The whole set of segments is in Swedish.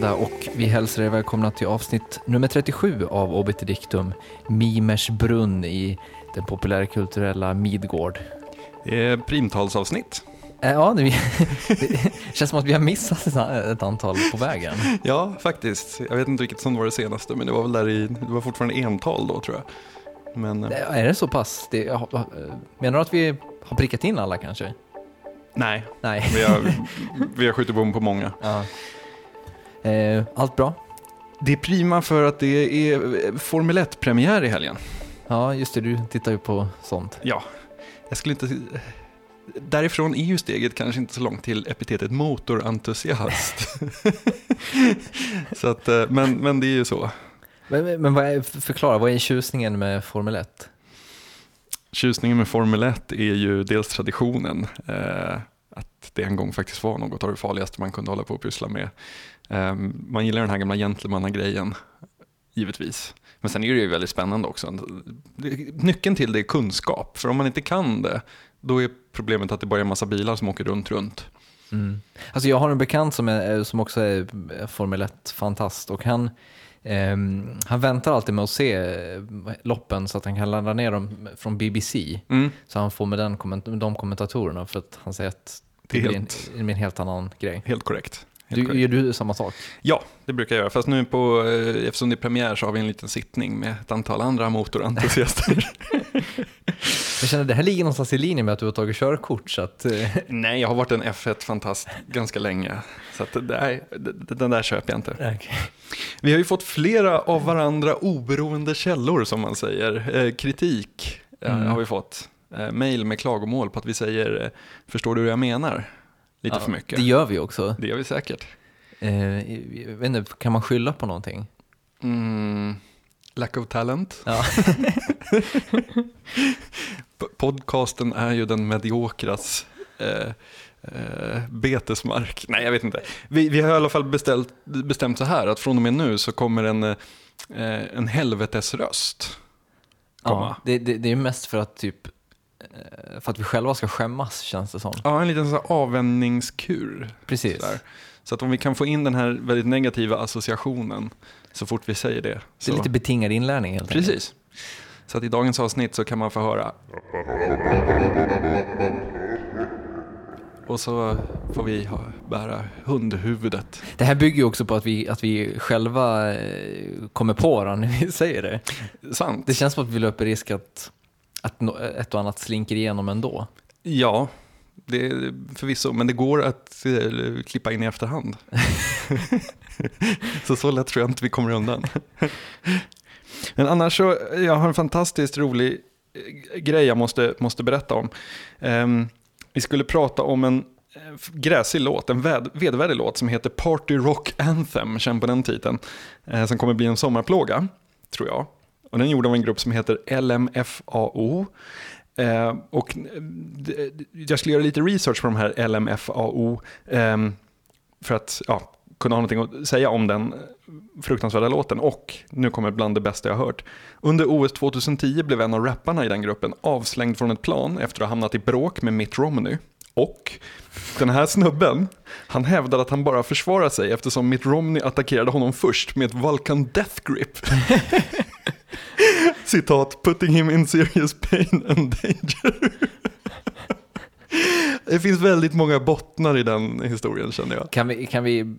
fredag och vi hälsar er välkomna till avsnitt nummer 37 av Obiterdictum, Mimers brunn i den populärkulturella Midgård. Det är primtalsavsnitt. Eh, Ja, det, det känns som att vi har missat ett- antal på vägen. Ja, faktiskt. Jag vet inte vilket som var det senaste, men det var väl där i, det var fortfarande ental då tror jag. Men eh, Eh, Är det så pass? Det, menar du att vi har prickat in alla kanske? nej, Nej. vi har, vi har skjutit bom på många. Ja. Eh, Allt bra? Det är prima för att det är eh, Formel 1-premiär i helgen. Ja, just det, du tittar ju på sånt. Ja, jag skulle inte... Därifrån är ju steget kanske inte så långt till epitetet motorentusiast. så att, eh, men, men det är ju så. Men, men- men vad är, förklara, vad är tjusningen med Formel 1? Tjusningen med Formel 1 är ju dels traditionen, eh, att det en gång faktiskt var något av det farligaste man kunde hålla på och pyssla med. Eh, man gillar den här gamla gentlemannagrejen, givetvis. Men sen är det ju väldigt spännande också. Nyckeln till det är kunskap, för om man inte kan det, då är problemet att det bara är en massa bilar som åker runt, runt. Mm. Alltså jag har en bekant som, är, som också är Formel 1-fantast och han, ehm, han väntar alltid med att se eh, loppen så att han kan ladda ner dem från BBC. Mm. Så han får med den, de kommentatorerna för att han säger att det, Det blir, en, helt- blir en helt annan grej. Helt korrekt. Helt Du, korrekt. gör du samma sak? Ja, det brukar jag göra. Fast nu på, eh, eftersom det är premiär så har vi en liten sittning med ett antal andra motorentusiaster. Jag känner det här ligger någonstans i linje med att du har tagit körkort så att... eh, Nej, jag har varit en F1-fantast ganska länge. Så att, nej, den där köper jag inte. Vi har ju fått flera av varandra oberoende källor som man säger. Eh, kritik Mm. har vi fått. Eh, mail med klagomål på att vi säger eh, förstår du hur jag menar? Lite Ja, för mycket. Det gör vi också. Det gör vi säkert. Eh, jag inte, kan man skylla på någonting? Mm, lack of talent. Ja. Podcasten är ju den mediokras eh, eh, betesmark. Nej, jag vet inte. Vi, vi har i alla fall beställt, bestämt så här att från och med nu så kommer en, eh, en helvetesröst komma. Ja, det, det, det är mest för att typ för att vi själva ska skämmas känns det som. Ja, en liten så här avvänjningskur. Precis. Sådär. Så att om vi kan få in den här väldigt negativa associationen så fort vi säger det. Det Så. är lite betingad inlärning helt enkelt. Precis. Så att i dagens avsnitt så kan man få höra. Och så får vi ha, bära hundhuvudet. Det här bygger ju också på att vi, att vi själva eh, kommer på det när vi säger det. Sant. Det känns som att vi löper risk att, att ett och annat slinker igenom ändå. Ja, det är förvisso. Men det går att eh, klippa in i efterhand. så så lätt tror jag inte vi kommer undan. Men annars så, jag har en fantastiskt rolig eh, grej jag måste, måste berätta om. Ehm, vi skulle prata om en eh, gräsig låt, en vedervärdig låt som heter Party Rock Anthem, känn på den titeln, eh, som kommer bli en sommarplåga, tror jag. Och den är gjord av en grupp som heter LMFAO. Eh, och eh, jag skulle göra lite research på de här LMFAO eh, för att ja, kunna ha någonting att säga om den fruktansvärda låten. Och nu kommer bland det bästa jag har hört. Under OS 2010 blev en av rapparna i den gruppen avslängd från ett plan efter att ha hamnat i bråk med Mitt Romney. Och den här snubben, han hävdade att han bara försvarar sig eftersom Mitt Romney attackerade honom först med ett Vulcan Death Grip. Citat, putting him in serious pain and danger. Det finns väldigt många bottnar i den historien känner jag. Kan vi, kan vi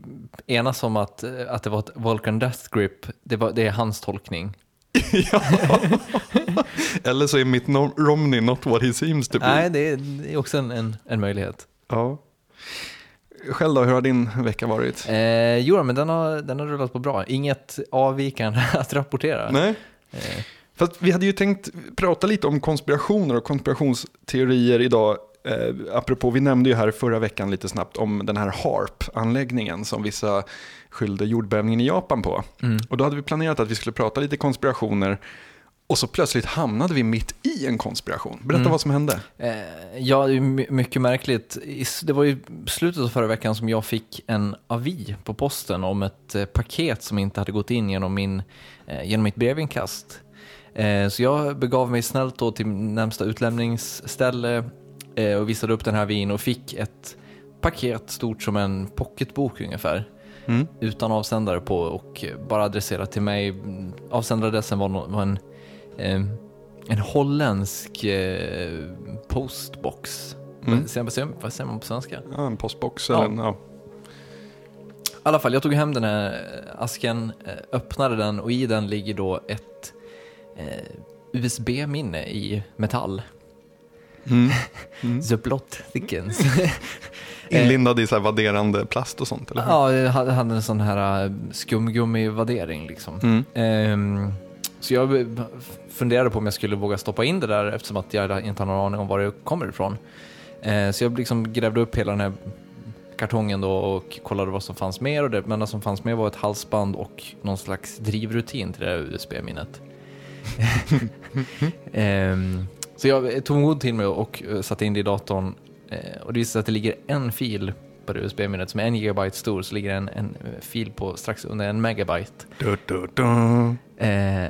enas om att, att det var ett Vulcan Death Grip, det, var, det är hans tolkning? ja. Eller så är Mitt No- Romney not what he seems to be. Nej, det är, det är också en, en, en möjlighet. Ja. Själv då, hur har din vecka varit? Eh, jo, men den har, den har rullat på bra. Inget avvikande att rapportera. Nej. Eh, Fast vi hade ju tänkt prata lite om konspirationer och konspirationsteorier idag. Eh, apropå, vi nämnde ju här förra veckan lite snabbt om den här HARP-anläggningen som vissa skyllde jordbävningen i Japan på. mm. Och då hade vi planerat att vi skulle prata lite konspirationer och så plötsligt hamnade vi mitt i en konspiration. Berätta Mm. vad som hände. Eh, ja, det är my- mycket märkligt. I Det var ju slutet av förra veckan som jag fick en avi på posten om ett eh, paket som inte hade gått in genom, min, eh, genom mitt brevinkast. Eh, så jag begav mig snällt då till närmsta utlämningsställe eh, och visade upp den här avin och fick ett paket stort som en pocketbok ungefär. Mm. utan avsändare på och bara adresserat till mig. Avsändaradressen var, no- var en, eh, en holländsk postbox. Mm. Vad, säger, man på svenska? Ja, en postbox Ja. eller en, ja. I alla fall, jag tog hem den här asken, öppnade den och i den ligger då ett USB-minne i metall. Mm. Mm. The thickens. Inlindad i så här vadderande plast och sånt, eller ja, jag hade en sån här eh, skumgummi-värdering liksom. Mm. Ehm, så jag eh, funderade på om jag skulle våga stoppa in det där eftersom att jag inte har någon aning om var det kommer ifrån. Eh, så jag liksom grävde upp hela den här kartongen då och kollade vad som fanns mer och det enda som fanns med var ett halsband och någon slags drivrutin till det här USB-minnet. Ehm, så jag tog mod till mig och eh, satte in det i datorn eh, och det visade sig att det ligger en fil på det USB-minnet som är en gigabyte stor så ligger en, en eh, fil på strax under en megabyte. Du, du, du. Eh,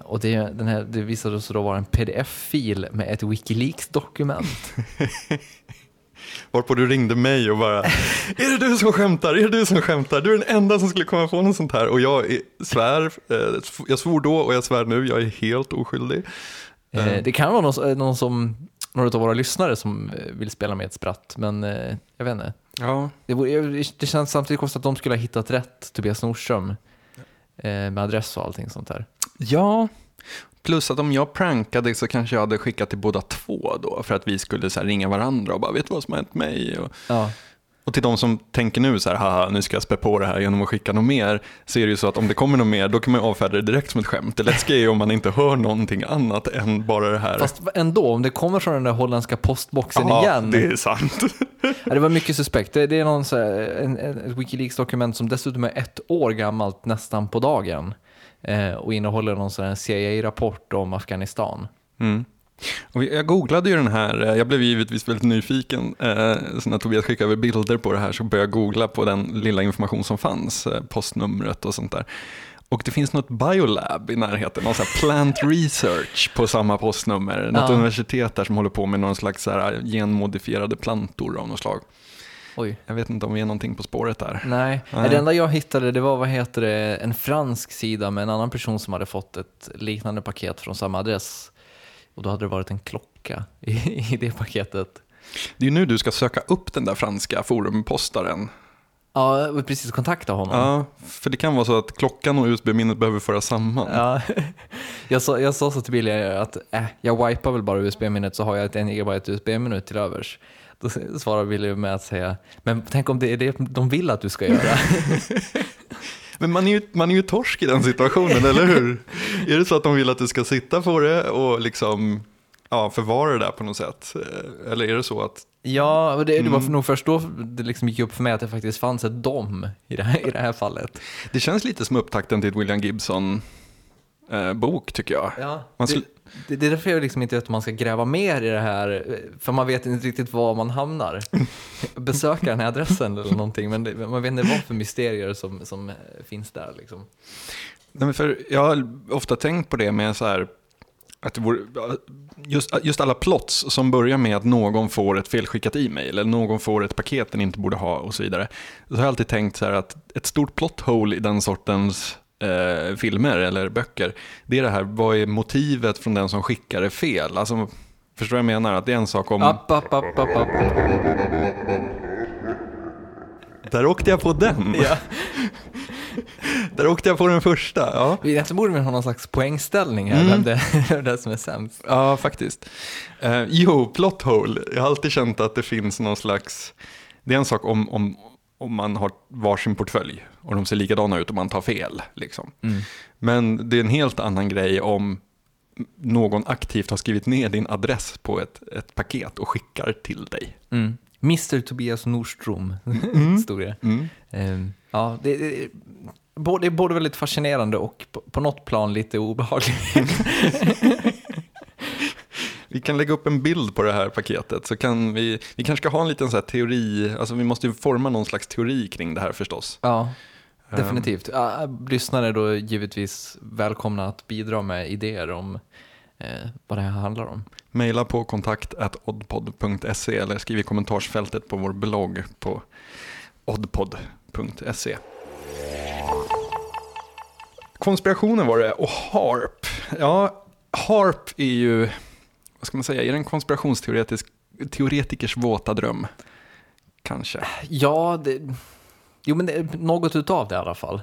och det, den här, det visade sig då vara en pdf-fil med ett Wikileaks-dokument. Varpå du ringde mig och bara, är det du som skämtar? Är det du som skämtar? Du är den enda som skulle komma på något sånt här. Och jag är- svär, eh, jag svor då och jag svär nu, jag är helt oskyldig. Eh, det kan vara någon, någon som, några av våra lyssnare som eh, vill spela med ett spratt, men eh, jag vet inte. Ja, Det, vore, det känns samtidigt konstigt att de skulle ha hittat rätt Tobias Nordström eh, med adress och allting sånt där. Ja, plus att om jag prankade så kanske jag hade skickat till båda två då för att vi skulle så ringa varandra och bara vet du vad som har hänt mig? Och, Ja, och till de som tänker nu så här, haha nu ska jag spä på det här genom att skicka något mer, så är det ju så att om det kommer något mer då kan man ju avfärda det direkt som ett skämt. Det läskiga är ju om man inte hör någonting annat än bara det här. fast ändå, om det kommer från den där holländska postboxen Ja, igen. det är sant. Det var mycket suspekt. Det är någon så här, en, en, ett Wikileaks-dokument som dessutom är ett år gammalt nästan på dagen eh, och innehåller någon sån CIA-rapport om Afghanistan. Mm. Och jag googlade ju den här, eh, jag blev givetvis väldigt nyfiken, eh, så när Tobias skickade över bilder på det här så började jag googla på den lilla information som fanns, postnumret och sånt där. Och det finns något biolab i närheten, någon sån plant research på samma postnummer. Något Ja. universitet där som håller på med någon slags så genmodifierade plantor av något slag. Oj. Jag vet inte om vi är någonting på spåret där. Nej. Nej. det enda jag hittade det var vad heter det, en fransk sida med en annan person som hade fått ett liknande paket från samma adress. Och då hade det varit en klocka i, i det paketet. Det är ju nu du ska söka upp den där franska forumpostaren. Ja, precis kontakta honom. Ja, för det kan vara så att klockan och USB-minnet behöver föras samman. Ja, jag, sa, jag sa så till Billy att äh, jag wipar väl bara USB-minnet så har jag ett 1 GB USB-minne till övers. Då svarar Billy med att säga, men tänk om det är det de vill att du ska göra. Men man är, ju, man är ju torsk i den situationen, eller hur? Är det så att de vill att du ska sitta på det och liksom ja, förvara det där på något sätt? Eller är det så att, ja, det, det var Mm. nog först då det liksom gick upp för mig att det faktiskt fanns ett dom i det här, i det här fallet. det känns lite som upptakten till ett William Gibson eh, bok tycker jag. Ja, Man skulle- det, det är därför jag liksom inte vet om man ska gräva mer i det här, för man vet inte riktigt var man hamnar. Besöka den här adressen eller någonting, men det, man vet inte vad för mysterier som, som finns där. Liksom. Nej, för jag har ofta tänkt på det med så här, att vore, just, just alla plots som börjar med att någon får ett felskickat e-mail eller någon får ett paket den inte borde ha och så vidare. Så har jag alltid tänkt så här att ett stort plot hole i den sortens eh, filmer eller böcker, det är det här, vad är motivet från den som skickar det fel? Alltså, förstår du vad jag menar? Att det är en sak om... App, app, app, app, app. Där åkte jag på den! Ja. Där åkte jag på den första, ja. Egentligen borde vi ha någon slags poängställning här, Mm. vem det vem det är som är sämst. Ja, faktiskt. Eh, jo, plot hole. Jag har alltid känt att det finns någon slags... Det är en sak om, om, om man har varsin portfölj och de ser likadana ut och man tar fel. Liksom. Mm. Men det är en helt annan grej om någon aktivt har skrivit ner din adress på ett, ett paket och skickar till dig. Mm. Mr Tobias Nordström, stod det. Mm. Ehm, ja, det, det, både- både väldigt fascinerande och på, på något plan lite obehagligt. Vi kan lägga upp en bild på det här paketet så kan vi, vi kanske ska ha en liten så teori, alltså vi måste ju forma någon slags teori kring det här förstås. ja, definitivt. Ja, lyssnare är då givetvis välkomna att bidra med idéer om eh, vad det här handlar om. Maila på kontakt oddpod.se eller skriv i kommentarsfältet på vår blogg på oddpod.se. Konspirationen var det och HARP. Ja, HARP är ju, vad ska man säga, är det en konspirationsteoretikers våta dröm? Kanske. Ja, det, jo men det, är något utav det i alla fall.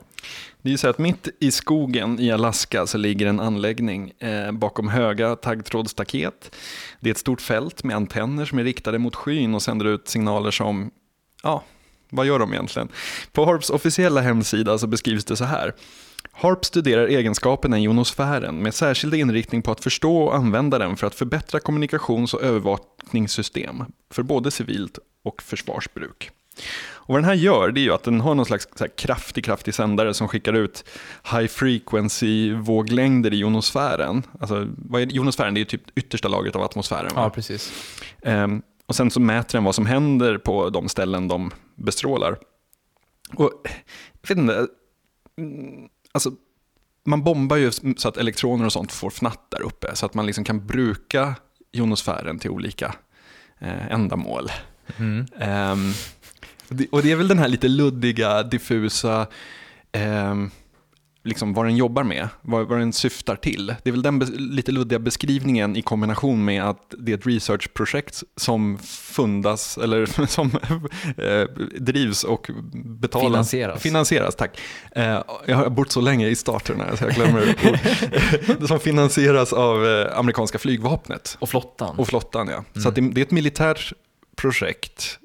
Det är ju så att mitt i skogen i Alaska så ligger en anläggning eh, bakom höga taggtrådsstaket. Det är ett stort fält med antenner som är riktade mot skyn och sänder ut signaler som, ja, vad gör de egentligen? På Harps officiella hemsida så beskrivs det så här. HARP studerar egenskaperna i jonosfären med särskild inriktning på att förstå och använda den för att förbättra kommunikations och övervakningssystem för både civilt och försvarsbruk. Och vad den här gör det är ju att den har någon slags kraftig, kraftig sändare som skickar ut high frequency våglängder i ionosfären. Alltså, vad är ionosfären? Det är typ yttersta lagret av atmosfären. Va? Ja, precis. Um, och sen så mäter den vad som händer på de ställen de bestrålar. Och jag vet inte, mm, alltså man bombar ju så att elektroner och sånt får fnatt där uppe. Så att man liksom kan bruka ionosfären till olika eh, ändamål. Mm. Um, och det är väl den här lite luddiga, diffusa, um, liksom vad den jobbar med, vad, vad den syftar till. Det är väl den lite luddiga beskrivningen i kombination med att det är ett researchprojekt som fundas, eller som eh, drivs och betalas. Finansieras. Finansieras, tack. Eh, jag har bott så länge i starterna så jag glömmer ord. som finansieras av eh, amerikanska flygvapnet. Och flottan. Och flottan, ja. Mm. Så det, det är ett militärt projekt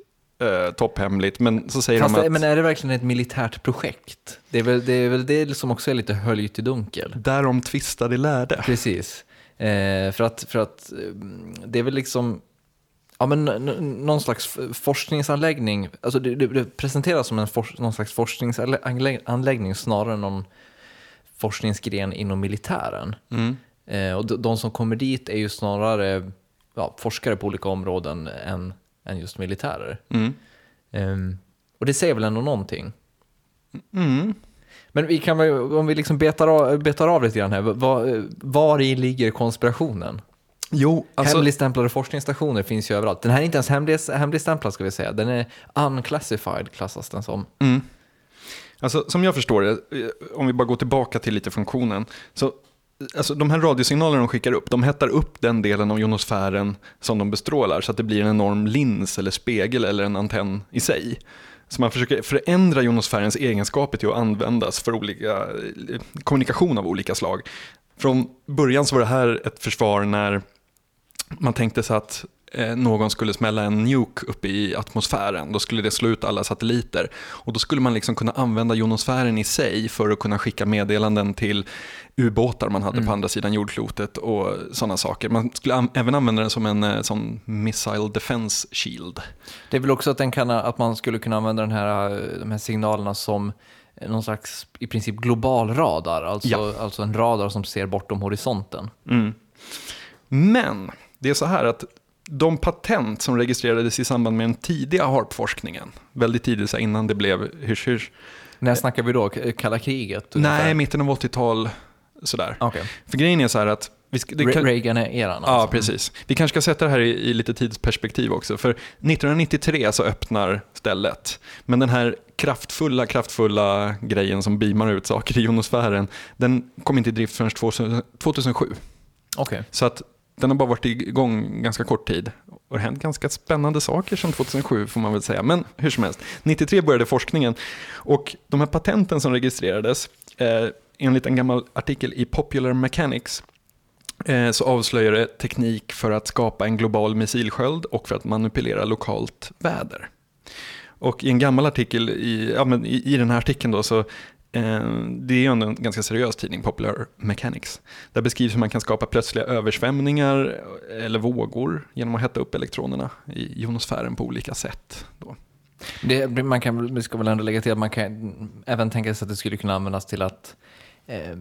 eh, topphemligt, men så säger Fast de att... Men är det verkligen ett militärt projekt? Det är väl det, är väl det som också är lite höljt i dunkel. Därom tvistade lärde. Precis. Eh, för att, för att eh, det är väl liksom ja, men någon slags forskningsanläggning. Alltså det, det presenteras som en for, någon slags forskningsanläggning snarare än någon forskningsgren inom militären. Mm. Eh, och de, de, som kommer dit är ju snarare ja, forskare på olika områden än än just militärer. Mm. Um, och det säger väl ändå någonting. Mm. Men vi kan om vi liksom betar av, betar av lite grann här, var, var i ligger konspirationen? Jo, alltså... Hemligstämplade forskningsstationer finns ju överallt. Den här är inte ens hemlig, hemligstämplad ska vi säga, den är unclassified klassas den som. Mm. Alltså, som jag förstår det, eh, om vi bara går tillbaka till lite funktionen, så Alltså, de här radiosignalerna de skickar upp, de hettar upp den delen av jonosfären som de bestrålar så att det blir en enorm lins eller spegel eller en antenn i sig. Så man försöker förändra jonosfärens egenskaper till att användas för olika, eh, kommunikation av olika slag. Från början så var det här ett försvar när man tänkte sig att någon skulle smälla en nuke uppe i atmosfären, då skulle det slå ut alla satelliter. Och då skulle man liksom kunna använda jonosfären i sig för att kunna skicka meddelanden till ubåtar man hade mm. på andra sidan jordklotet och sådana saker. Man skulle an även använda den som en eh, sån missile defense shield. Det är väl också att, den kan, att man skulle kunna använda den här, eh, de här signalerna som någon slags i princip global radar, alltså, ja. alltså en radar som ser bortom horisonten. Mm. Men det är så här att de patent som registrerades i samband med den tidiga HARP-forskningen, väldigt tidigt så innan det blev hysch-hysch. När snackar vi då? Kalla kriget? Nej, mitten av 80-tal. Sådär. Okay. För grejen är så här att vi ska, kan... Reagan-eran alltså. Ja, precis. Vi kanske ska sätta det här i, i, lite tidsperspektiv också. För 1993 så öppnar stället. Men den här kraftfulla, kraftfulla grejen som beamar ut saker i jonosfären, den kom inte i drift förrän 2007. Okay. Så att den har bara varit igång ganska kort tid. Och det har hänt ganska spännande saker sedan 2007 får man väl säga. Men hur som helst, 93 började forskningen. Och de här patenten som registrerades, eh, enligt en gammal artikel i Popular Mechanics, eh, så avslöjar det teknik för att skapa en global missilsköld och för att manipulera lokalt väder. Och i en gammal artikel, i, ja, men i, i den här artikeln då, så Eh, det är ju ändå en ganska seriös tidning, Popular Mechanics. Där beskrivs hur man kan skapa plötsliga översvämningar eh, eller vågor genom att hetta upp elektronerna i jonosfären på olika sätt. Då. Det, man kan, vi ska väl ändå lägga till att man kan även tänka sig att det skulle kunna användas till att eh,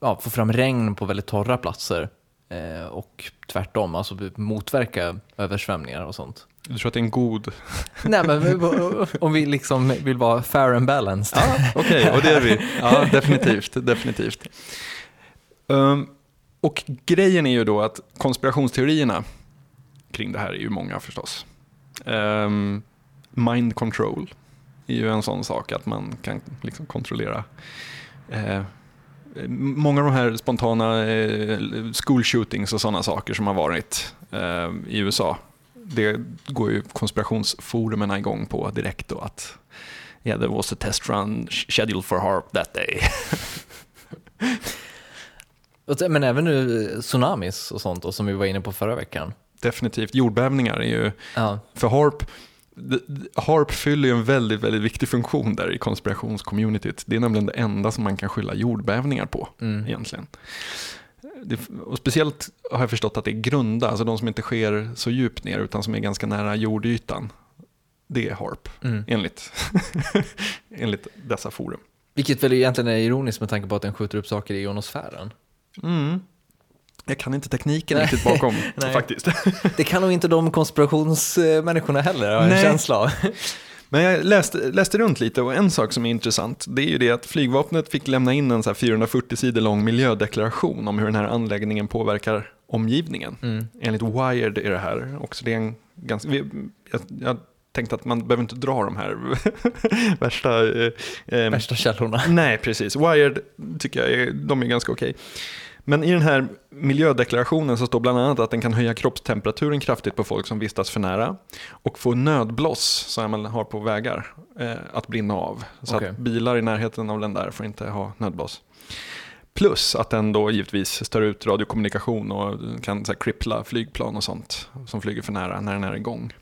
ja, få fram regn på väldigt torra platser eh, och tvärtom, alltså motverka översvämningar och sånt. Du tror att det är en god... Nej, men om vi liksom vill vara fair and balanced. Ja, Okej, okay, och det är vi. Ja, definitivt. definitivt. Um, och grejen är ju då att konspirationsteorierna kring det här är ju många förstås. Um, mind control är ju en sån sak att man kan liksom kontrollera. Eh, många av de här spontana eh, school shootings och sådana saker som har varit eh, i USA, det går ju konspirationsforumen igång på direkt då att yeah, there was a test run scheduled for HARP that day. Men även nu tsunamis och sånt då, som vi var inne på förra veckan. Definitivt. Jordbävningar är ju, Ja. för HARP, HARP fyller ju en väldigt, väldigt viktig funktion där i konspirationscommunityt. Det är nämligen det enda som man kan skylla jordbävningar på Mm. egentligen. Och speciellt har jag förstått att det är grunda, alltså de som inte sker så djupt ner utan som är ganska nära jordytan. Det är HARP, Mm. enligt, enligt dessa forum. Vilket väl egentligen är ironiskt med tanke på att den skjuter upp saker i ionosfären. Mm. Jag kan inte tekniken Nej. riktigt bakom faktiskt. Det kan nog inte de konspirationsmänniskorna heller, har jag en känsla av. Men jag läste, läste runt lite och en sak som är intressant det är ju det att flygvapnet fick lämna in en så här 440 sidor lång miljödeklaration om hur den här anläggningen påverkar omgivningen. Mm. Enligt Wired är det här också. Det är en ganska, jag, jag tänkte att man behöver inte dra de här värsta... Eh, eh, Värsta källorna. Nej, precis. Wired tycker jag är, de är ganska okej. Men i den här miljödeklarationen så står bland annat att den kan höja kroppstemperaturen kraftigt på folk som vistas för nära och få nödbloss som man har på vägar eh, att brinna av. Så Okej. att bilar i närheten av den där får inte ha nödbloss. Plus att den då givetvis stör ut radiokommunikation och kan så här, krippla flygplan och sånt som flyger för nära när den är igång.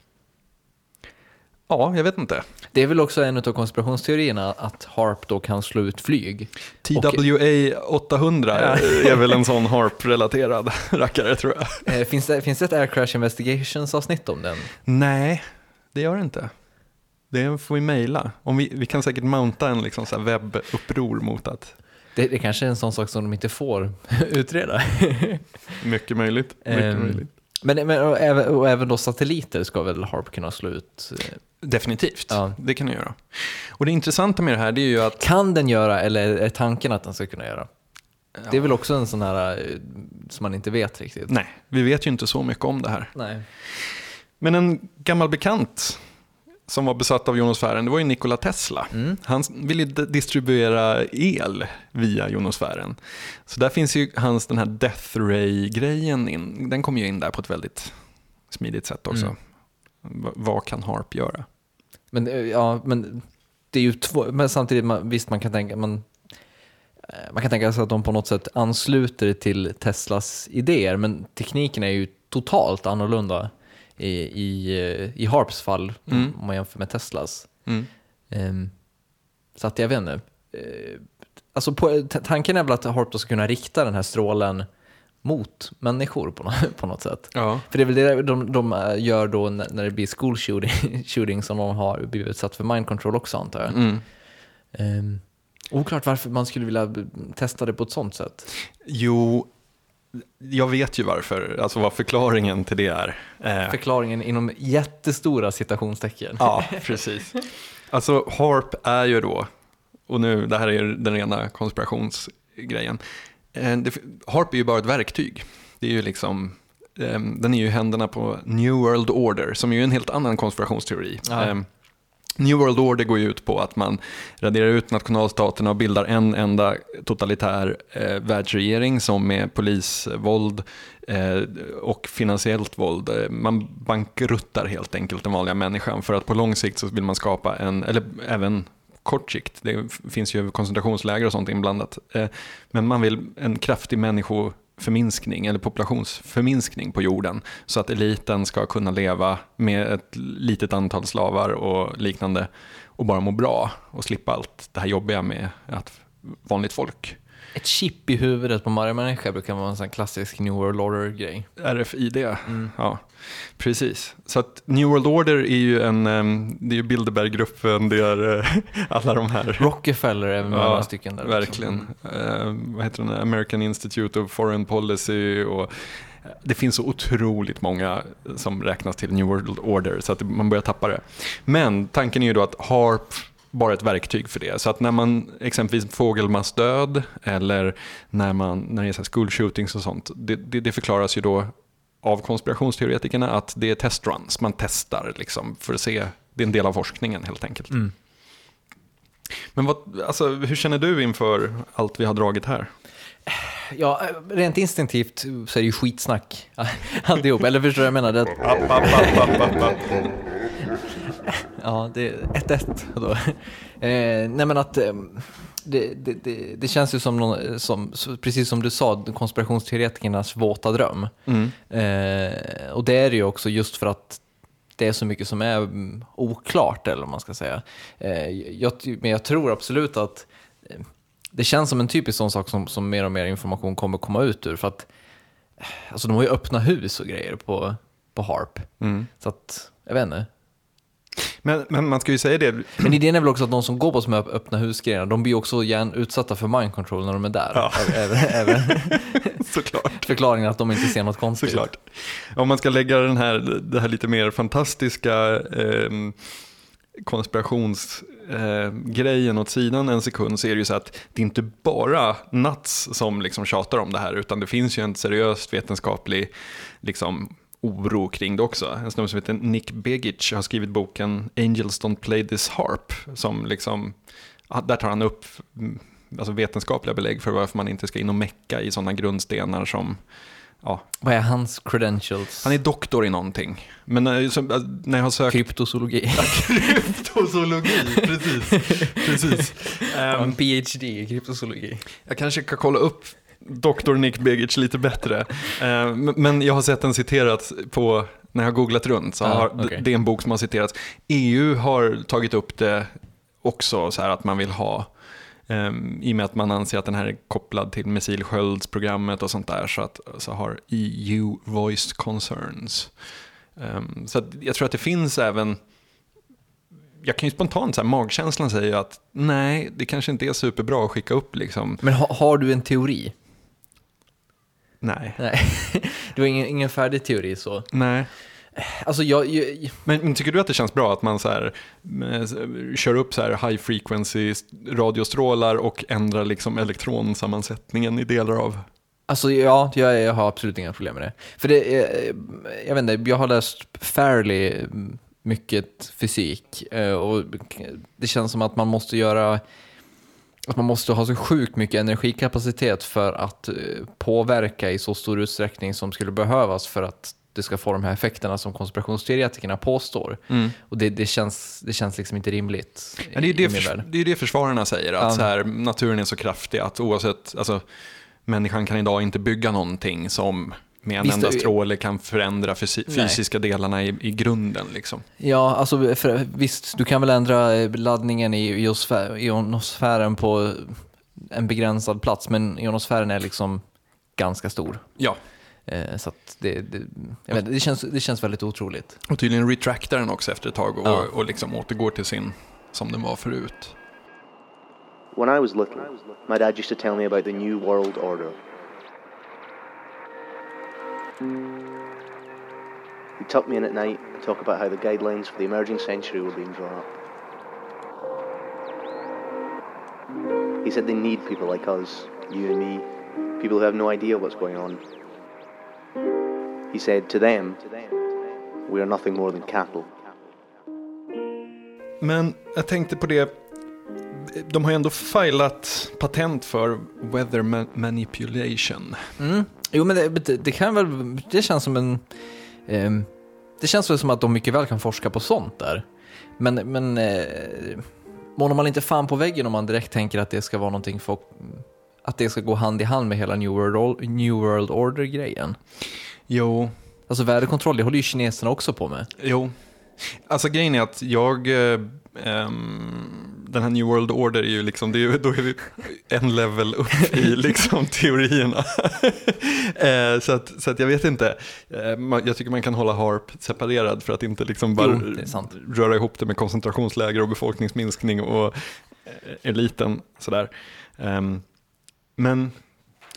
Ja, jag vet inte. Det är väl också en av konspirationsteorierna att HARP då kan slå ut flyg. TWA 800 är väl en sån HARP-relaterad rackare tror jag. Eh, Finns det, finns det ett Air Crash Investigations avsnitt om den? Nej, det gör det inte. Det får vi mejla. Vi, vi kan säkert mounta en liksom så webbuppror mot att Det, det kanske är en sån sak som de inte får utreda. mycket möjligt. Mycket Ehm, möjligt. Men, men och, även, och även då satelliter ska väl HARP kunna slå ut? eh, Definitivt, Ja. det kan den göra. Och det intressanta med det här det är ju att Kan den göra eller är tanken att den ska kunna göra? Det är väl också en sån här eh, som man inte vet riktigt. Nej, vi vet ju inte så mycket om det här. Nej. Men en gammal bekant som var besatt av jonosfären, det var ju Nikola Tesla. Mm. Han ville distribuera el via jonosfären. Så där finns ju hans den här Death Ray-grejen in. Den kommer ju in där på ett väldigt smidigt sätt också. Mm. Vad kan HARP göra? Men, eh, ja, men det är ju två, men samtidigt, man, visst man kan tänka, man, eh, man kan tänka sig att de på något sätt ansluter till Teslas idéer, men tekniken är ju totalt annorlunda i, i, Harps fall, Mm. om man jämför med Teslas. Mm. Ehm, så att jag vet inte. Eh, alltså på, tanken är väl att Harp då ska kunna rikta den här strålen mot människor på, nå- på något sätt. Ja. För det är väl det de, de eh, gör då när det blir school shooting, shooting som de har blivit utsatt för mind control också antar jag. Mm. Ehm, oklart varför man skulle vilja testa det på ett sånt sätt. Jo, jag vet ju varför, alltså vad förklaringen till det är. Eh, Förklaringen inom jättestora citationstecken. Ja, precis. Alltså HARP är ju då, och nu det här är den rena konspirationsgrejen. Eh, det, HARP är ju bara ett verktyg. Det är ju liksom, eh, den är ju händerna på New World Order, som är ju en helt annan konspirationsteori. Ja. New World Order går ju ut på att man raderar ut nationalstaterna och bildar en enda totalitär eh, världsregering som med polisvåld eh, och finansiellt våld. Eh, man bankruttar helt enkelt den vanliga människan för att på lång sikt så vill man skapa en, eller även kort sikt, det finns ju koncentrationsläger och sånt inblandat, eh, men man vill en kraftig människo förminskning eller populationsförminskning på jorden så att eliten ska kunna leva med ett litet antal slavar och liknande och bara må bra och slippa allt det här jobbiga med att vanligt folk. Ett chip i huvudet på varje människa brukar vara en sån klassisk New World Order-grej. RFID, ja. Precis. Så att New World Order är ju en, det är ju Bilderberggruppen, det är eh, alla de här. Rockefeller är väl Ja, några stycken där. Verkligen. Eh, vad heter den? American Institute of Foreign Policy och det finns så otroligt många som räknas till New World Order så att man börjar tappa det. Men tanken är ju då att HARP bara ett verktyg för det. Så att när man exempelvis fågelmassdöd eller när, man, när det är så här school shootings och sånt, det, det, det förklaras ju då av konspirationsteoretikerna att det är testruns, man testar liksom för att se, det är en del av forskningen helt enkelt. Mm. Men vad, alltså, hur känner du inför allt vi har dragit här? Ja, rent instinktivt så är det ju skitsnack alltihop. Eller förstår du vad jag menar? Det, App, app, app, app, app, app. Ja, det är 1-1 då. Eh, nej men att eh, det, det, det, det känns ju som, någon, som, precis som du sa, konspirationsteoretikernas våta dröm. Mm. Eh, och det är det ju också just för att det är så mycket som är mm, oklart, eller vad man ska säga. Eh, jag, men jag tror absolut att eh, det känns som en typisk sån sak som, som mer och mer information kommer komma ut ur. För att alltså, de har ju öppna hus och grejer på, på Harp. Mm. Så att, jag vet inte. Men, men man ska ju säga det, Men idén är väl också att de som går på de här öppna husgrejerna, de blir också gärna utsatta för mind control när de är där. Ja. Även, även såklart. förklaringen att de inte ser något konstigt. Såklart. Om man ska lägga den här, det här lite mer fantastiska eh, konspirationsgrejen eh, åt sidan en sekund så är det ju så att det är inte bara Nuts som liksom tjatar om det här utan det finns ju en seriöst vetenskaplig liksom, oro kring det också. En snubbe som heter Nick Begic har skrivit boken Angels Don't Play This Harp som liksom, ja, där tar han upp mm, alltså vetenskapliga belägg för varför man inte ska in och mecka i sådana grundstenar som ja, Vad är hans credentials? han är doktor i någonting. Men när, så, äh, när jag har sökt... Kryptozoologi. Kryptozoologi, precis. precis. en Ehm, PhD i kryptozoologi. jag kanske kan kolla upp doktor Nick Begic lite bättre. Ehm, men- jag har sett den citerat på, när jag har googlat runt, så Ah, har, okej. det är en bok som har citerats. EU har tagit upp det också, så här att man vill ha Um, I och med att man anser att den här är kopplad till missilsköldsprogrammet och sånt där så, att, så har EU voiced concerns. Ehm, så jag tror att det finns även, jag kan ju spontant så här, magkänslan säger att nej, det kanske inte är superbra att skicka upp liksom, Men ha, har du en teori? Nej, Nej, du har ingen, ingen färdig teori så. nej. Alltså jag, jag, Men, men tycker du att det känns bra att man så här, eh, kör upp så här high frequency radiostrålar och ändrar liksom elektronsammansättningen i delar av alltså ja, jag, jag har absolut inga problem med det. För det, är- jag vet inte, jag har läst fairly mycket fysik eh, och det känns som att man måste göra att man måste ha så sjukt mycket energikapacitet för att eh, påverka i så stor utsträckning som skulle behövas för att det ska få de här effekterna som konspirationsteoretikerna påstår. Och det, det, känns, det känns liksom inte rimligt Ja, det, är det, värld. det är det försvararna säger, att Ja. så här, naturen är så kraftig att oavsett, alltså, människan kan idag inte bygga någonting som med en Visst, enda det- stråle kan förändra fysi- Nej. fysiska delarna i, i grunden. Liksom. Ja, alltså för, visst, du kan väl ändra eh, laddningen i iosfär, ionosfären på en begränsad plats, men ionosfären är liksom ganska stor. Ja, Eh, så att det, det, jag vet, det, känns, det känns väldigt otroligt. och tydligen retractar den också efter ett tag och, Ja. och liksom återgår till sin, som den var förut. When I was little, my dad used to tell me about the New World Order. He'd tuck me in at night and talk about how the guidelines for the emerging century were being drawn up. He said they need people like us, you and me, people who have no idea what's going on. He said to them, we are nothing more than cattle. Men jag tänkte på det, de har ju ändå filat patent för weather ma- manipulation. Mm. Jo, men det, det, kan väl, det känns som en, ehm, det känns väl som att de mycket väl kan forska på sånt där. Men, men eh, målar man inte fan på väggen om man direkt tänker att det ska vara någonting för, att det ska gå hand i hand med hela New World, New World Order-grejen. Jo, Alltså väderkontroll, det håller ju kineserna också på med. Jo. Alltså grejen är att jag, eh, ehm, den här New World Order är ju liksom, det är, då är vi en level upp i liksom teorierna. eh, så, att, så att jag vet inte, eh, jag tycker man kan hålla HARP separerad för att inte liksom bara Jo, röra ihop det med koncentrationsläger och befolkningsminskning och eh, eliten sådär. Ehm, men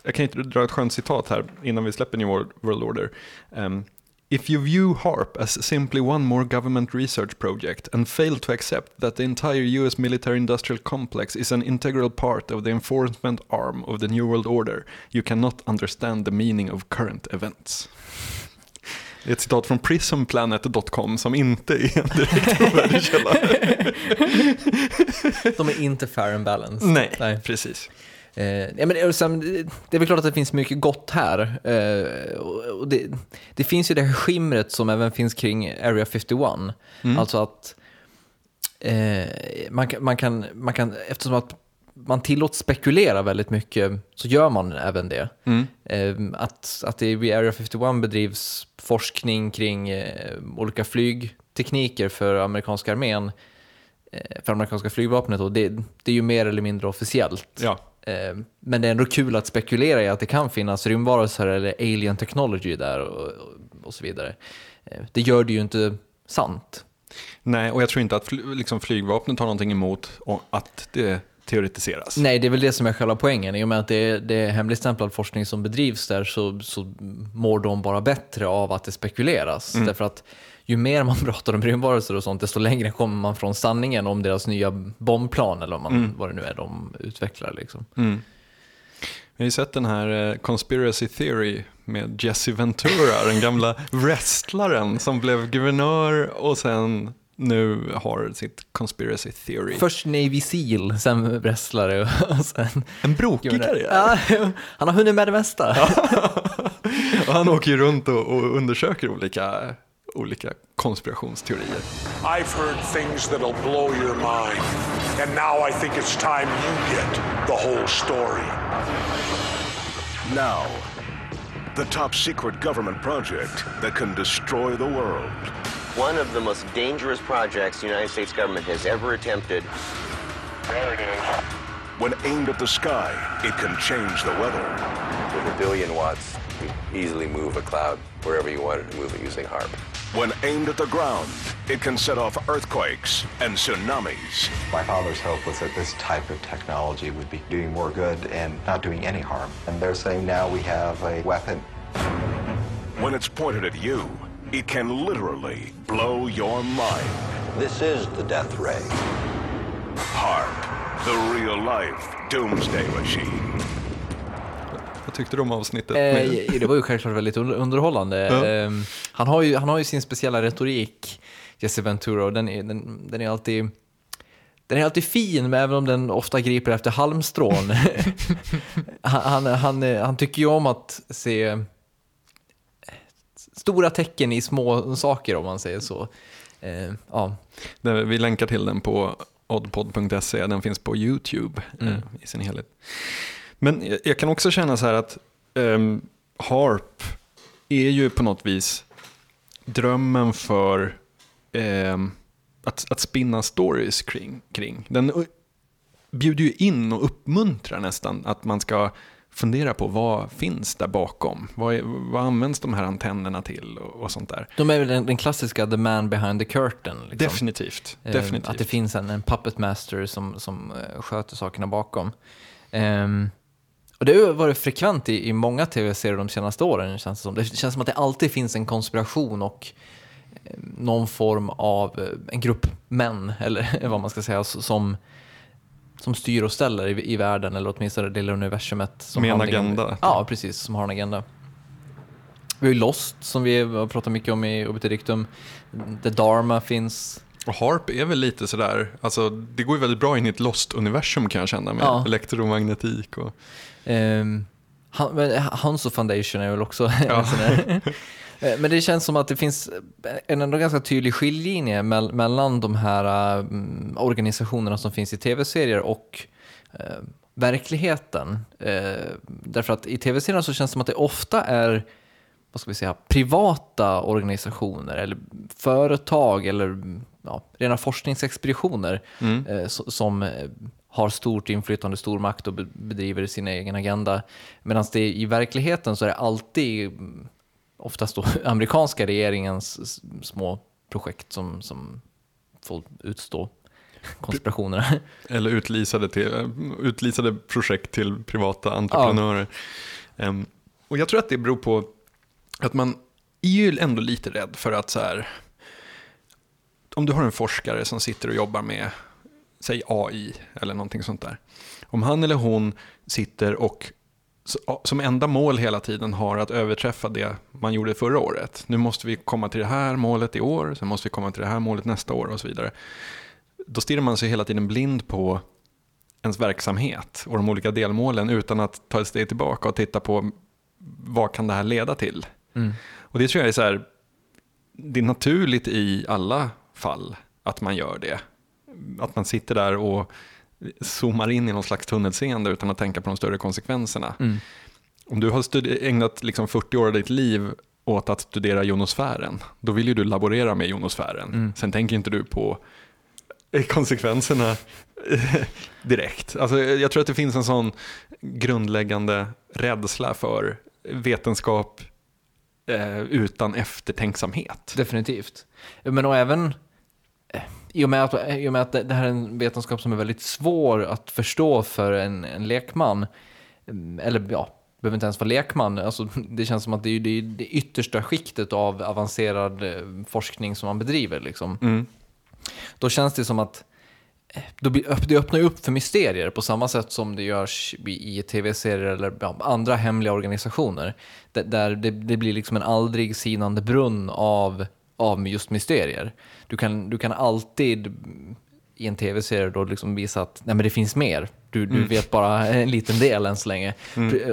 jag kan inte dra ett skönt citat här innan vi släpper New World, World Order. Um, If you view HARP as simply one more government research project and fail to accept that the entire US military industrial complex is an integral part of the enforcement arm of the New World Order, you cannot understand the meaning of current events. Det är ett citat från prismplanet.com som inte är en direkt källa. De är inte fair and balanced. Nej, Nej. precis. Eh, ja, men, sen, det är väl klart att det finns mycket gott här. Eh, och det, det finns ju det här skimret som även finns kring Area 51. Alltså att eh, man, kan- man, kan, man kan, eftersom att man tillåts spekulera väldigt mycket så gör man även det. Eh, att, att det vid Area 51 bedrivs forskning kring eh, olika flygtekniker för amerikanska armén, eh, för amerikanska flygvapnet, och det, det är ju mer eller mindre officiellt. Ja. Eh, Men det är ändå kul att spekulera i att det kan finnas rymdvarelser eller alien technology där och, och, så vidare. Eh, Det gör det ju inte sant. Nej, och jag tror inte att fly, liksom flygvapnet har någonting emot att det teoretiseras. Nej, det är väl det som är själva poängen. I och med att det är, det är hemligstämplad forskning som bedrivs där så, så mår de bara bättre av att det spekuleras. Därför att ju mer man pratar om rymdvarelser och sånt, desto längre kommer man från sanningen om deras nya bombplan eller man, vad det nu är de utvecklar. Liksom. Vi har ju sett den här eh, Conspiracy Theory med Jesse Ventura, den gamla wrestlaren som blev guvernör och sen nu har sitt Conspiracy Theory. Först Navy Seal, sen wrestlare och sen... en brokig karriär. Ja, han har hunnit med det mesta. Och han åker ju runt och, och undersöker olika, olika konspirationsteorier. I've heard things that'll blow your mind. And now I think it's time you get the whole story. Now, the top secret government project that can destroy the world. One of the most dangerous projects the United States government has ever attempted. There it is. When aimed at the sky, it can change the weather. With a billion watts, you easily move a cloud wherever you wanted to move it using HARP. When aimed at the ground, it can set off earthquakes and tsunamis. My father's hope was that this type of technology would be doing more good and not doing any harm. And they're saying now we have a weapon. When it's pointed at you, it can literally blow your mind. This is the death ray. HARP, the real-life doomsday machine. Vad tyckte du om avsnittet? Eh, det var ju självklart väldigt under- underhållande. Ja. Eh, han, har ju, han har ju sin speciella retorik, Jesse Ventura, och den är, den, den är alltid... Den är alltid fin, men även om den ofta griper efter halmstrån. han, han, han, han tycker ju om att se stora tecken i små saker, om man säger så. Eh, ja. Vi länkar till den på oddpod.se, den finns på YouTube eh, i sin helhet. Men jag, jag kan också känna så här att ehm, HARP är ju på något vis drömmen för ehm, att, att spinna stories kring. kring. Den bjuder ju in och uppmuntrar nästan att man ska fundera på vad finns där bakom? Vad, är, vad används de här antennerna till och, och sånt där? De är väl den, den klassiska the man behind the curtain. Liksom. Definitivt. Eh, definitivt. Att det finns en, en puppet master som, som eh, sköter sakerna bakom. Ehm, och det har varit frekvent i, i många tv-serier de senaste åren. Känns det, som. det känns som att det alltid finns en konspiration och eh, någon form av eh, en grupp män, eller vad man ska säga, som, som styr och ställer i, i världen, eller åtminstone det lilla universumet. Som Med en agenda. Ja, precis, som har en agenda. Vi har ju Lost, som vi har pratat mycket om i Obiter Dictum. The Dharma finns. Och Harp är väl lite sådär, alltså det går ju väldigt bra in i ett Lost-universum kan jag känna med Ja. elektromagnetik och... Um, Hanso Foundation är väl också Ja. en sån där. Eh, Men det känns som att det finns en ändå ganska tydlig skiljelinje mell- mellan de här mm, organisationerna som finns i tv-serier och eh, verkligheten. Eh, därför att i tv-serierna så känns det som att det ofta är vad ska vi säga, privata organisationer eller företag eller ja, rena forskningsexpeditioner eh, so- som eh, har stort inflytande, stor makt och be- bedriver sin egen agenda. Medan det i verkligheten så är det alltid oftast då amerikanska regeringens små projekt som, som får utstå konspirationerna. Eller utlisade, till, utlisade projekt till privata entreprenörer. Ehm, och jag tror att det beror på att man är ju ändå lite rädd för att så här, om du har en forskare som sitter och jobbar med, säg AI eller någonting sånt där. Om han eller hon sitter och som enda mål hela tiden har att överträffa det man gjorde förra året. Nu måste vi komma till det här målet i år, sen måste vi komma till det här målet nästa år och så vidare. Då stirrar man sig hela tiden blind på ens verksamhet och de olika delmålen utan att ta ett steg tillbaka och titta på vad kan det här leda till. Och det tror jag är så här, det är naturligt i alla fall att man gör det. Att man sitter där och zoomar in i någon slags tunnelseende utan att tänka på de större konsekvenserna. Om du har ägnat liksom 40 år av ditt liv åt att studera jonosfären, då vill ju du laborera med jonosfären. Sen tänker inte du på konsekvenserna direkt. Alltså, jag tror att det finns en sån grundläggande rädsla för vetenskap eh, utan eftertänksamhet. Definitivt. Men och även eh, i och med att, i och med att det här är en vetenskap som är väldigt svår att förstå för en, en lekman, mm, eller ja, behöver inte ens vara lekman, alltså, det känns som att det är det, det yttersta skiktet av avancerad eh, forskning som man bedriver. Liksom. Då känns det som att eh, det öppnar upp för mysterier på samma sätt som det görs i tv-serier eller andra hemliga organisationer. Där, det blir liksom en aldrig sinande brunn av, av just mysterier. Du kan, du kan alltid mm, i en tv-serie då liksom visa att nej, men det finns mer. Du, du vet bara en liten del än så länge.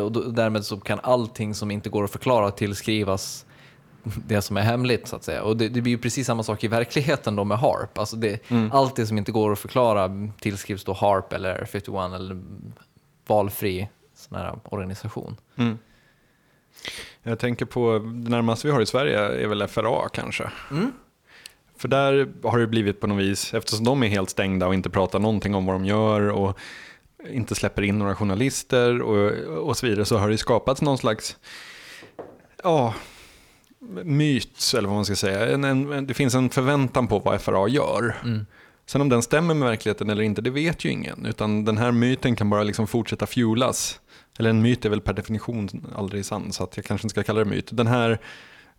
Och då, därmed så kan allting som inte går att förklara tillskrivas det som är hemligt så att säga. Och det, det blir ju precis samma sak i verkligheten då med HARP. Alltså det, Allt det som inte går att förklara tillskrivs då HARP eller 51 eller valfri sån här organisation. Jag tänker på det närmaste vi har i Sverige är väl FRA kanske. För där har det blivit på något vis, eftersom de är helt stängda och inte pratar någonting om vad de gör och inte släpper in några journalister och, och så vidare, så har det skapats någon slags ja, myt, eller vad man ska säga. En, en, det finns en förväntan på vad FRA gör. Sen om den stämmer med verkligheten eller inte, det vet ju ingen. Utan den här myten kan bara liksom fortsätta fuelas. Eller en myt är väl per definition aldrig sann, så att jag kanske inte ska kalla det myt. Den här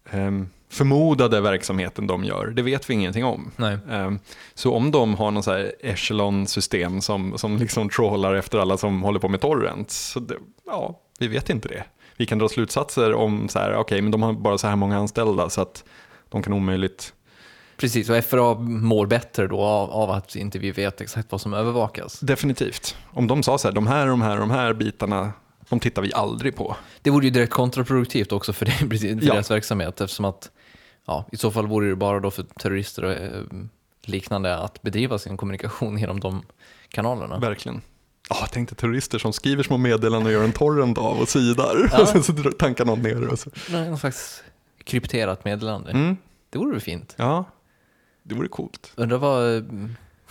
ehm, förmodade verksamheten de gör, det vet vi ingenting om. Ehm, så om de har någon så här echelon-system som, som liksom trålar efter alla som håller på med torrent, så det, ja, vi vet inte det. Vi kan dra slutsatser om så här, okej, men de har bara så här många anställda så att de kan omöjligt Precis, och FRA mår bättre då av, av att inte vi vet exakt vad som övervakas. Definitivt. Om de sa så här, de här, de här, de här bitarna, de tittar vi aldrig på. Det vore ju direkt kontraproduktivt också för, det, för Ja. deras verksamhet eftersom att ja, i så fall vore det bara då för terrorister och eh, liknande att bedriva sin kommunikation genom de kanalerna. Verkligen. Ja, jag tänkte terrorister som skriver små meddelanden och gör en torrent av och sidar. Ja. Och sen så tankar någon ner det. Någon slags krypterat meddelande. Mm. Det vore väl fint. Ja, det vore coolt. Undrar vad, eh,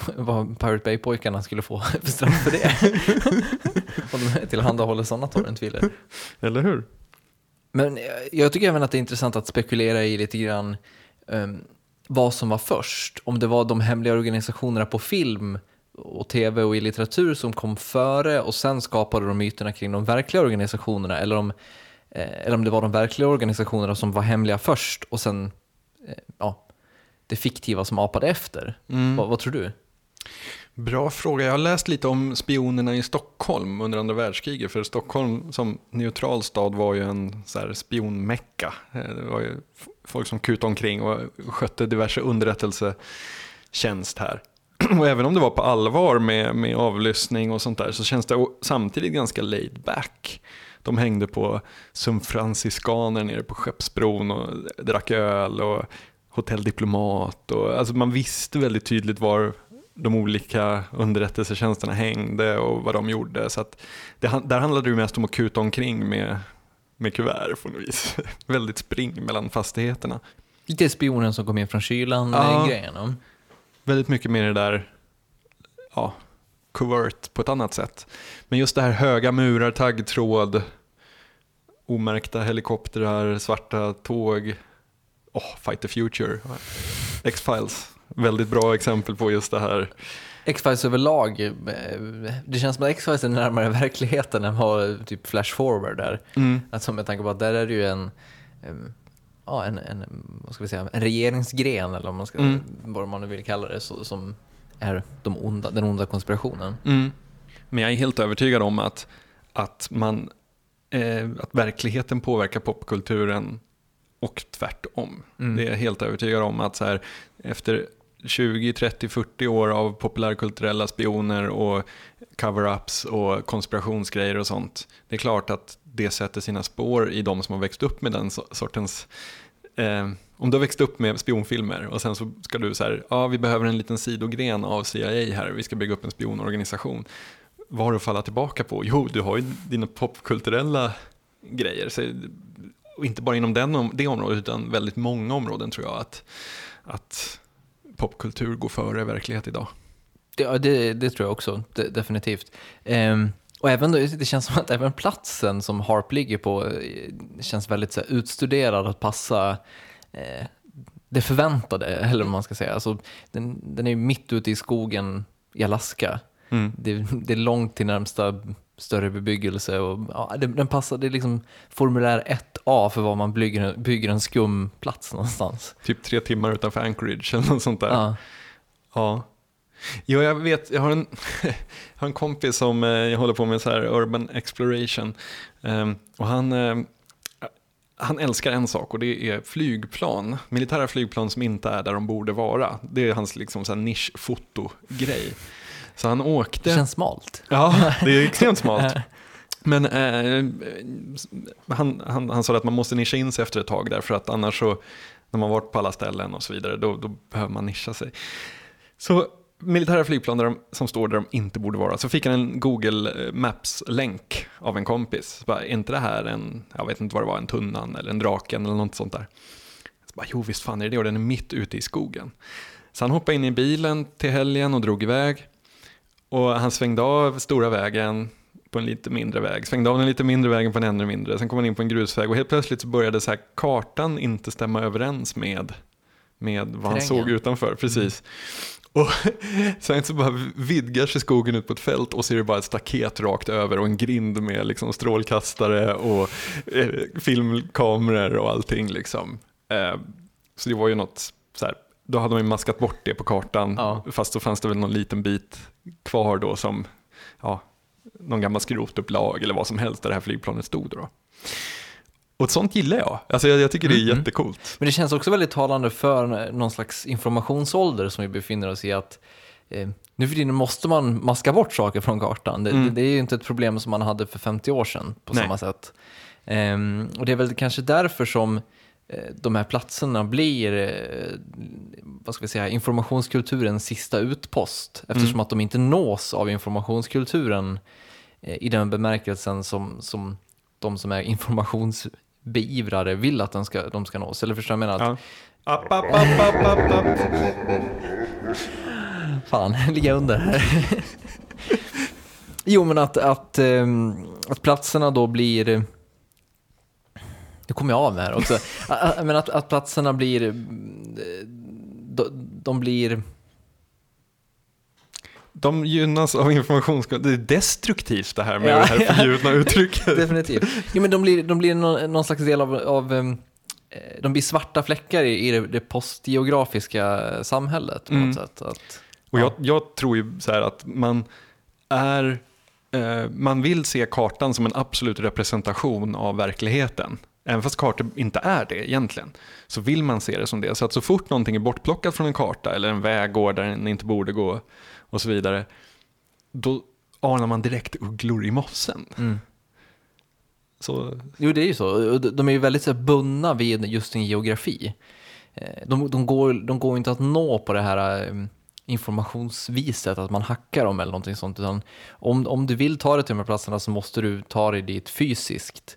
vad Pirate Bay-pojkarna skulle få för straff för det. Om de tillhandahåller sådana torrentfiler. Eller hur? Men jag- jag tycker även att det är intressant att spekulera i lite grann ehm, vad som var först. Om det var de hemliga organisationerna på film och tv och i litteratur som kom före och sen skapade de myterna kring de verkliga organisationerna eller om, eh, eller om det var de verkliga organisationerna som var hemliga först och sen eh, ja, det fiktiva som apade efter. Vad, vad tror du? Bra fråga. Jag har läst lite om spionerna i Stockholm under andra världskriget. För Stockholm som neutral stad var ju en så här spionmecka. Eh, det var ju folk som kutade omkring och skötte diverse underrättelsetjänst här. Och även om det var på allvar med, med avlyssning och sånt där så känns det samtidigt ganska laid back. De hängde på som nere på Skeppsbron och drack öl och Hotell Diplomat. Och, alltså man visste väldigt tydligt var de olika underrättelsetjänsterna hängde och vad de gjorde. Så det, där handlade det mest om att kuta omkring med, med kuvert på något vis. väldigt spring mellan fastigheterna. Lite spionen som kom in från kylan Ja. grejen. Väldigt mycket mer det där, ja, covert på ett annat sätt. Men just det här höga murar, taggtråd, omärkta helikoptrar, svarta tåg. Oh, Fight the Future. X-Files. Väldigt bra exempel på just det här. X-Files överlag, eh, det känns som att X-Files är närmare verkligheten än vad typ Flash Forward där. Alltså med tanke på att där är det ju en, ja, en, en, vad ska vi säga, en regeringsgren eller man, ska, vad man nu vill kalla det, så, som är de onda, den onda konspirationen. Men jag är helt övertygad om att, att man eh, att verkligheten påverkar popkulturen och tvärtom. Det är jag helt övertygad om att så här, efter 20, 30, 40 år av populärkulturella spioner och cover-ups och konspirationsgrejer och sånt. Det är klart att det sätter sina spår i de som har växt upp med den sortens Eh, om du har växt upp med spionfilmer och sen så ska du så här, ja vi behöver en liten sidogren av CIA här, vi ska bygga upp en spionorganisation. Vad har du att falla tillbaka på? Jo, du har ju dina popkulturella grejer. Så, och inte bara inom den, det området utan väldigt många områden tror jag att, att popkultur går före verklighet idag. Ja, det, det tror jag också, de, definitivt. Ehm, och även då, det känns som att även platsen som Harp ligger på eh, känns väldigt så här, utstuderad att passa eh, det förväntade, eller vad man ska säga. Alltså, den, den är ju mitt ute i skogen i Alaska. Det, det är långt till närmsta större bebyggelse och ja, det, den passar, det är liksom formulär 1A för var man bygger, bygger en skum plats någonstans. Typ tre timmar utanför Anchorage eller något sånt där. Ja. Ja. Jo, jag vet, jag har en, jag har en kompis som eh, jag håller på med så här urban exploration. Ehm, och han, eh, han älskar en sak och det är flygplan. Militära flygplan som inte är där de borde vara. Det är hans liksom nischfoto-grej. Så han åkte... Det känns smalt. Ja, det är extremt smalt. Men eh, han, han, han sa att man måste nischa in sig efter ett tag där för att annars så, när man varit på alla ställen och så vidare, då, då behöver man nischa sig. Så militära flygplan de, som står där de inte borde vara, så fick han en Google Maps-länk av en kompis. Så bara, är inte det här en, jag vet inte vad det var, en tunnan eller en draken eller något sånt där? Så bara, jo visst fan är det det och den är mitt ute i skogen. Så han hoppade in i bilen till helgen och drog iväg. Och han svängde av stora vägen på en lite mindre väg, svängde av den lite mindre vägen på en ännu mindre, sen kom han in på en grusväg och helt plötsligt så började så här kartan inte stämma överens med, med vad han Terrängen. såg utanför. Precis. Och sen så bara vidgar sig skogen ut på ett fält och så är det bara ett staket rakt över och en grind med liksom strålkastare och eh, filmkameror och allting. Liksom. Eh, så det var ju något, så här, då hade man ju maskat bort det på kartan, Ja. fast då fanns det väl någon liten bit kvar då som, ja, någon gammal skrotupplag eller vad som helst där det här flygplanet stod. Då. Och ett sånt gillar jag. Alltså jag, jag tycker det är jättecoolt. Men det känns också väldigt talande för någon slags informationsålder som vi befinner oss i. att eh, Nu för tiden måste man maska bort saker från kartan. Det, det, det är ju inte ett problem som man hade för 50 år sedan på Nej. samma sätt. Ehm, och det är väl kanske därför som eh, de här platserna blir eh, vad ska vi säga, informationskulturens sista utpost. Eftersom att de inte nås av informationskulturen eh, i den bemärkelsen som, som de som är informationsbeivrare vill att den ska, de ska nås. Eller förstår du vad jag menar? Att, Ja. App, app, app, app, app, app. Fan, ligga under här. jo, men att, att, ehm, att platserna då blir... Nu kommer jag av med här också. Men att, att platserna blir... eh, De, de blir... De gynnas av informationskunskap. Det är destruktivt det här med Ja, det här ja. förbjudna uttrycket. Definitivt. Jo, men de blir, de blir någon, någon slags del av... av eh, de blir svarta fläckar i, det, det postgeografiska samhället på något sätt. Att, Och jag, jag tror ju så här att man är, eh, man vill se kartan som en absolut representation av verkligheten. Även fast kartor inte är det egentligen, så vill man se det som det. Så att så fort någonting är bortplockat från en karta, eller en väg går där den inte borde gå, och så vidare, då anar man direkt ugglor i mossen. Så, Jo, det är ju så. De- är ju väldigt så här, bundna vid just sin geografi. Eh, De, de, går, de går inte att nå på det här eh, informationsviset, att man hackar dem eller någonting sånt. Utan om, om du vill ta dig till de här platserna så måste du ta dig dit fysiskt.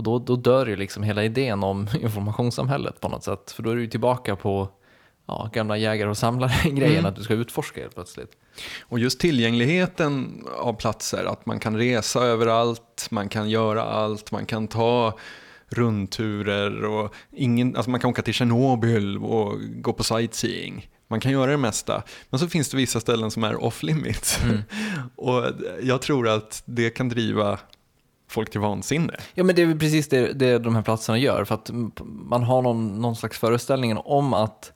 Och då, då dör ju liksom hela idén om informationssamhället på något sätt. För då är du ju tillbaka på ja, gamla jägare och samlare-grejen, att du ska utforska helt plötsligt. Och just tillgängligheten av platser, att man kan resa överallt, man kan göra allt, man kan ta rundturer och ingen, alltså man kan åka till Tjernobyl och gå på sightseeing. Man kan göra det mesta, men så finns det vissa ställen som är off limits. och jag tror att det kan driva folk till vansinne. Ja, men det är väl precis det, det de här platserna gör. För att man har någon, någon slags föreställning om att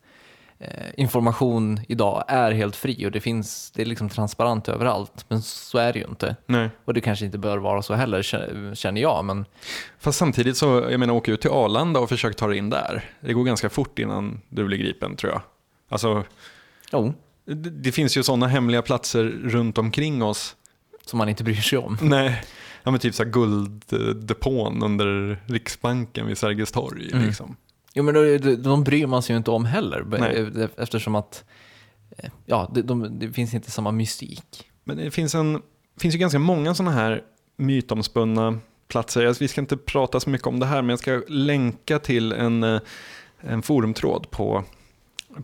eh, information idag är helt fri och det finns, det är liksom transparent överallt. Men så är det ju inte. Nej. Och det kanske inte bör vara så heller kä- känner jag. Men Fast samtidigt så, jag menar åka ut till Arlanda och försök ta dig in där. Det går ganska fort innan du blir gripen tror jag. Alltså, jo, det, det finns ju sådana hemliga platser runt omkring oss. som man inte bryr sig om. Nej, ja, men typ så här gulddepån under Riksbanken vid Sergels torg. Mm. Liksom. Jo men de, de, bryr man sig ju inte om heller. Nej. Eftersom att eh, ja, det, de, det finns inte samma mystik. Men det finns, en, finns ju ganska många sådana här mytomspunna platser. Vi ska inte prata så mycket om det här, men jag ska länka till en, eh, en forumtråd på,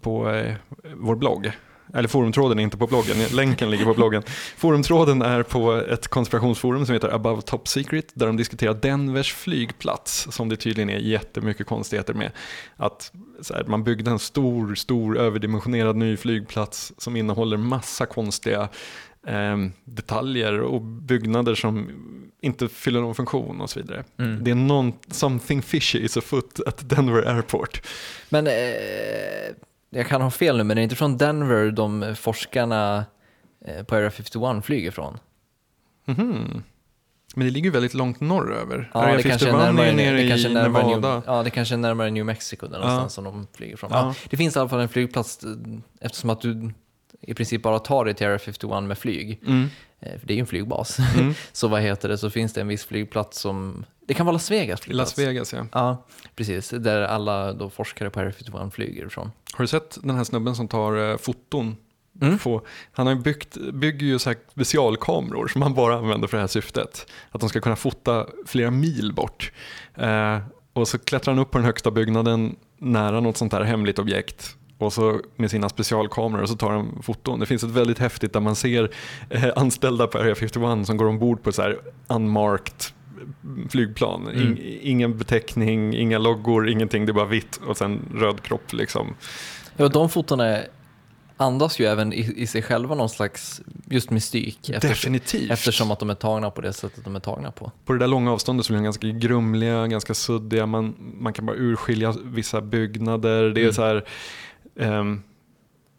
på eh, vår blogg. Eller forumtråden är inte på bloggen, länken ligger på bloggen. Forumtråden är på ett konspirationsforum som heter Above Top Secret där de diskuterar Denvers flygplats som det tydligen är jättemycket konstigheter med. Att här, man byggde en stor, stor överdimensionerad ny flygplats som innehåller massa konstiga eh, detaljer och byggnader som inte fyller någon funktion och så vidare. Mm. Det är någon, something fishy is afoot at Denver Airport. Men eh, jag kan ha fel nu, men det är inte från Denver de forskarna eh, på Area 51 flyger från? Mhm. Men det ligger ju väldigt långt norröver. Ja, Area det kanske är 51 närmare, är nere det kanske är i närmare Nevada. New, ja, det kanske är närmare New Mexico där någonstans som de flyger från. Ja. Ja. det finns i alla fall en flygplats eh, eftersom att du i princip bara tar dig till Area 51 med flyg. Mm. Eh, För det är ju en flygbas. Mm. så vad heter det, så finns det en viss flygplats som, det kan vara Las Vegas flygplats. Las Vegas ja. Ja, precis. Där alla då forskare på Area 51 flyger ifrån. Har du sett den här snubben som tar eh, foton? Mm. På, han har byggt, bygger ju så här specialkameror som han bara använder för det här syftet. Att de ska kunna fota flera mil bort. Eh, och så klättrar han upp på den högsta byggnaden nära något sånt här hemligt objekt. Och så med sina specialkameror och så tar han foton. Det finns ett väldigt häftigt där man ser eh, anställda på Area 51 som går ombord på så här unmarked flygplan. Mm. In, ingen beteckning, inga loggor, ingenting. Det är bara vitt och sen röd kropp liksom. Ja, de fotona andas ju även i, i sig själva någon slags just mystik. Eftersom, Definitivt. eftersom att de är tagna på det sättet de är tagna på. På det där långa avståndet så blir de ganska grumliga, ganska suddiga. Man, man kan bara urskilja vissa byggnader. Det är Mm. så här...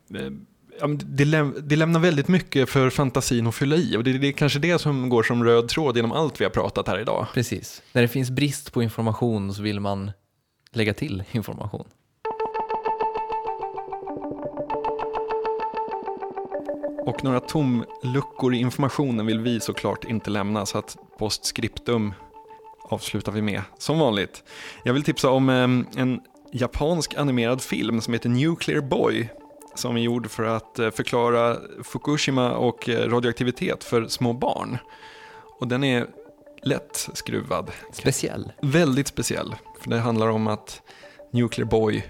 men det, läm, det lämnar väldigt mycket för fantasin att fylla i. Och det, det är kanske det som går som röd tråd genom allt vi har pratat här idag. Precis. När det finns brist på information så vill man lägga till information. Och några tomluckor i informationen vill vi såklart inte lämna. Så att postscriptum avslutar vi med, som vanligt. Jag vill tipsa om em, en japansk animerad film som heter Nuclear Boy. Som är gjord för att eh, förklara Fukushima och eh, radioaktivitet för små barn. Och den är lätt skruvad. Speciell. Väldigt speciell. För det handlar om att Nuclear Boy,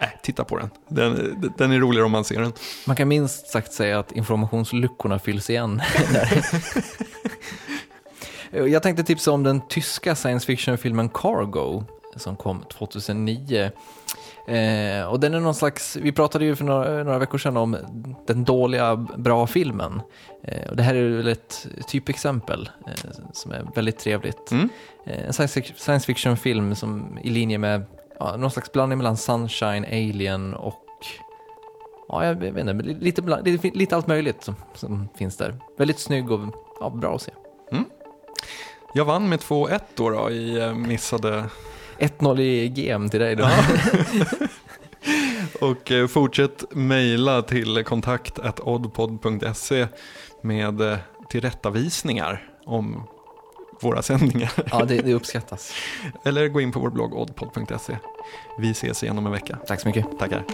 äh, titta på den. Den, den är roligare om man ser den. Man kan minst sagt säga att informationsluckorna fylls igen. Jag tänkte tipsa om den tyska science fiction-filmen Cargo som kom 2009. Eh, och den är någon slags, vi pratade ju för några, några veckor sedan om den dåliga bra filmen. Eh, och det här är väl ett typexempel eh, som är väldigt trevligt. Mm. Eh, en science, science fiction-film som i linje med ja, någon slags blandning mellan Sunshine, Alien och Ja, jag vet inte, lite, fin- lite allt möjligt som, som finns där. Väldigt snygg och ja, bra att se. Jag vann med 2-1 då, då i eh, missade 1-0 i GM till dig då. Och eh, fortsätt mejla till kontakt.oddpod.se med eh, tillrättavisningar om våra sändningar. Ja, det, det uppskattas. Eller gå in på vår blogg oddpod.se. Vi ses igen om en vecka. Tack så mycket. Tackar.